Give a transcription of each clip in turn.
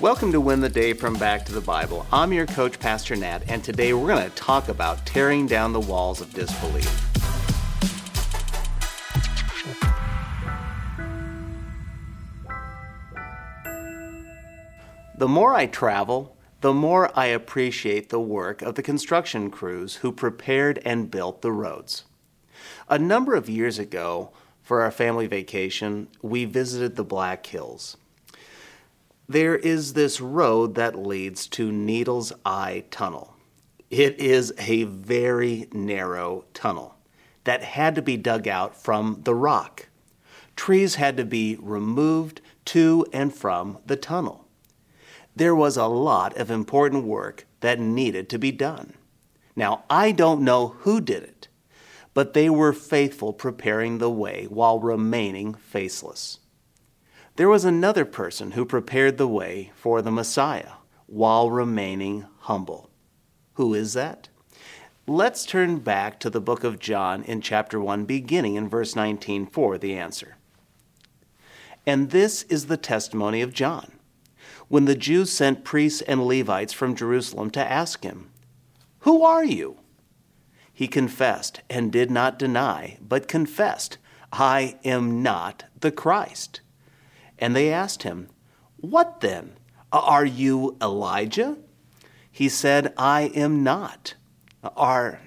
Welcome to Win the Day from Back to the Bible. I'm your coach, Pastor Nat, and today we're going to talk about tearing down the walls of disbelief. The more I travel, the more I appreciate the work of the construction crews who prepared and built the roads. A number of years ago, for our family vacation, we visited the Black Hills. There is this road that leads to Needles Eye Tunnel. It is a very narrow tunnel that had to be dug out from the rock. Trees had to be removed to and from the tunnel. There was a lot of important work that needed to be done. Now, I don't know who did it, but they were faithful preparing the way while remaining faceless. There was another person who prepared the way for the Messiah while remaining humble. Who is that? Let's turn back to the book of John in chapter 1, beginning in verse 19 for the answer. And this is the testimony of John. When the Jews sent priests and Levites from Jerusalem to ask him, Who are you? He confessed and did not deny, but confessed, I am not the Christ. And they asked him, What then? Are you Elijah? He said, I am not. Are,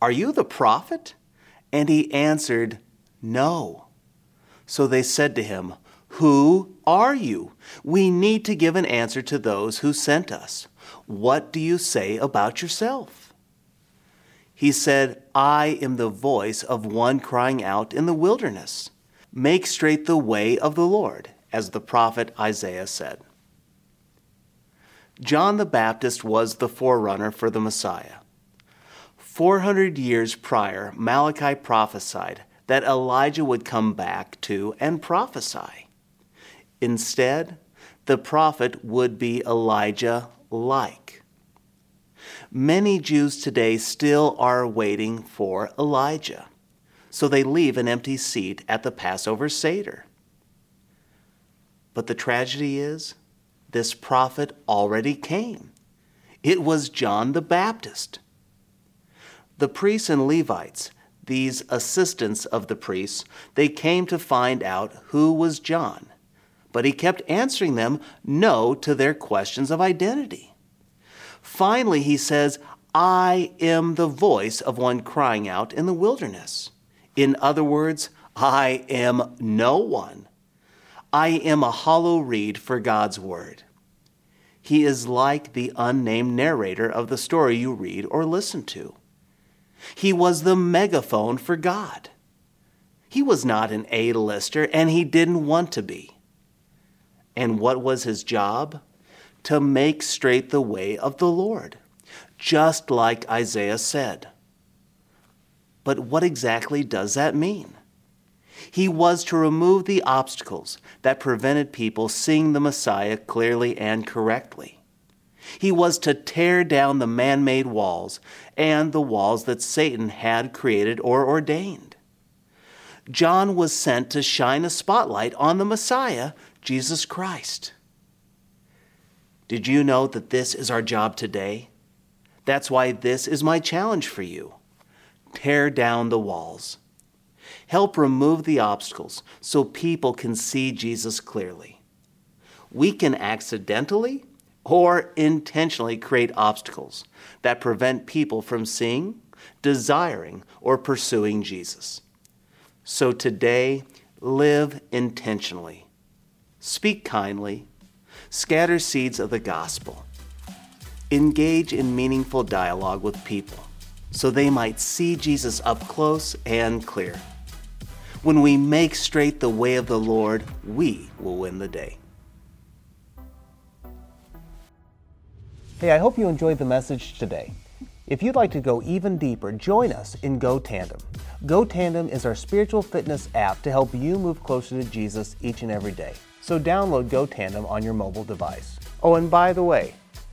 are you the prophet? And he answered, No. So they said to him, Who are you? We need to give an answer to those who sent us. What do you say about yourself? He said, I am the voice of one crying out in the wilderness. Make straight the way of the Lord, as the prophet Isaiah said. John the Baptist was the forerunner for the Messiah. 400 years prior, Malachi prophesied that Elijah would come back to and prophesy. Instead, the prophet would be Elijah like. Many Jews today still are waiting for Elijah so they leave an empty seat at the Passover Seder. But the tragedy is, this prophet already came. It was John the Baptist. The priests and Levites, these assistants of the priests, they came to find out who was John, but he kept answering them no to their questions of identity. Finally, he says, I am the voice of one crying out in the wilderness. In other words, I am no one. I am a hollow reed for God's word. He is like the unnamed narrator of the story you read or listen to. He was the megaphone for God. He was not an A-lister, and he didn't want to be. And what was his job? To make straight the way of the Lord, just like Isaiah said. But what exactly does that mean? He was to remove the obstacles that prevented people seeing the Messiah clearly and correctly. He was to tear down the man made walls and the walls that Satan had created or ordained. John was sent to shine a spotlight on the Messiah, Jesus Christ. Did you know that this is our job today? That's why this is my challenge for you tear down the walls. Help remove the obstacles so people can see Jesus clearly. We can accidentally or intentionally create obstacles that prevent people from seeing, desiring, or pursuing Jesus. So today, live intentionally, speak kindly, scatter seeds of the gospel, engage in meaningful dialogue with people so they might see Jesus up close and clear. When we make straight the way of the Lord, we will win the day. Hey, I hope you enjoyed the message today. If you'd like to go even deeper, join us in Go Tandem. Go Tandem is our spiritual fitness app to help you move closer to Jesus each and every day. So download Go Tandem on your mobile device. Oh, and by the way,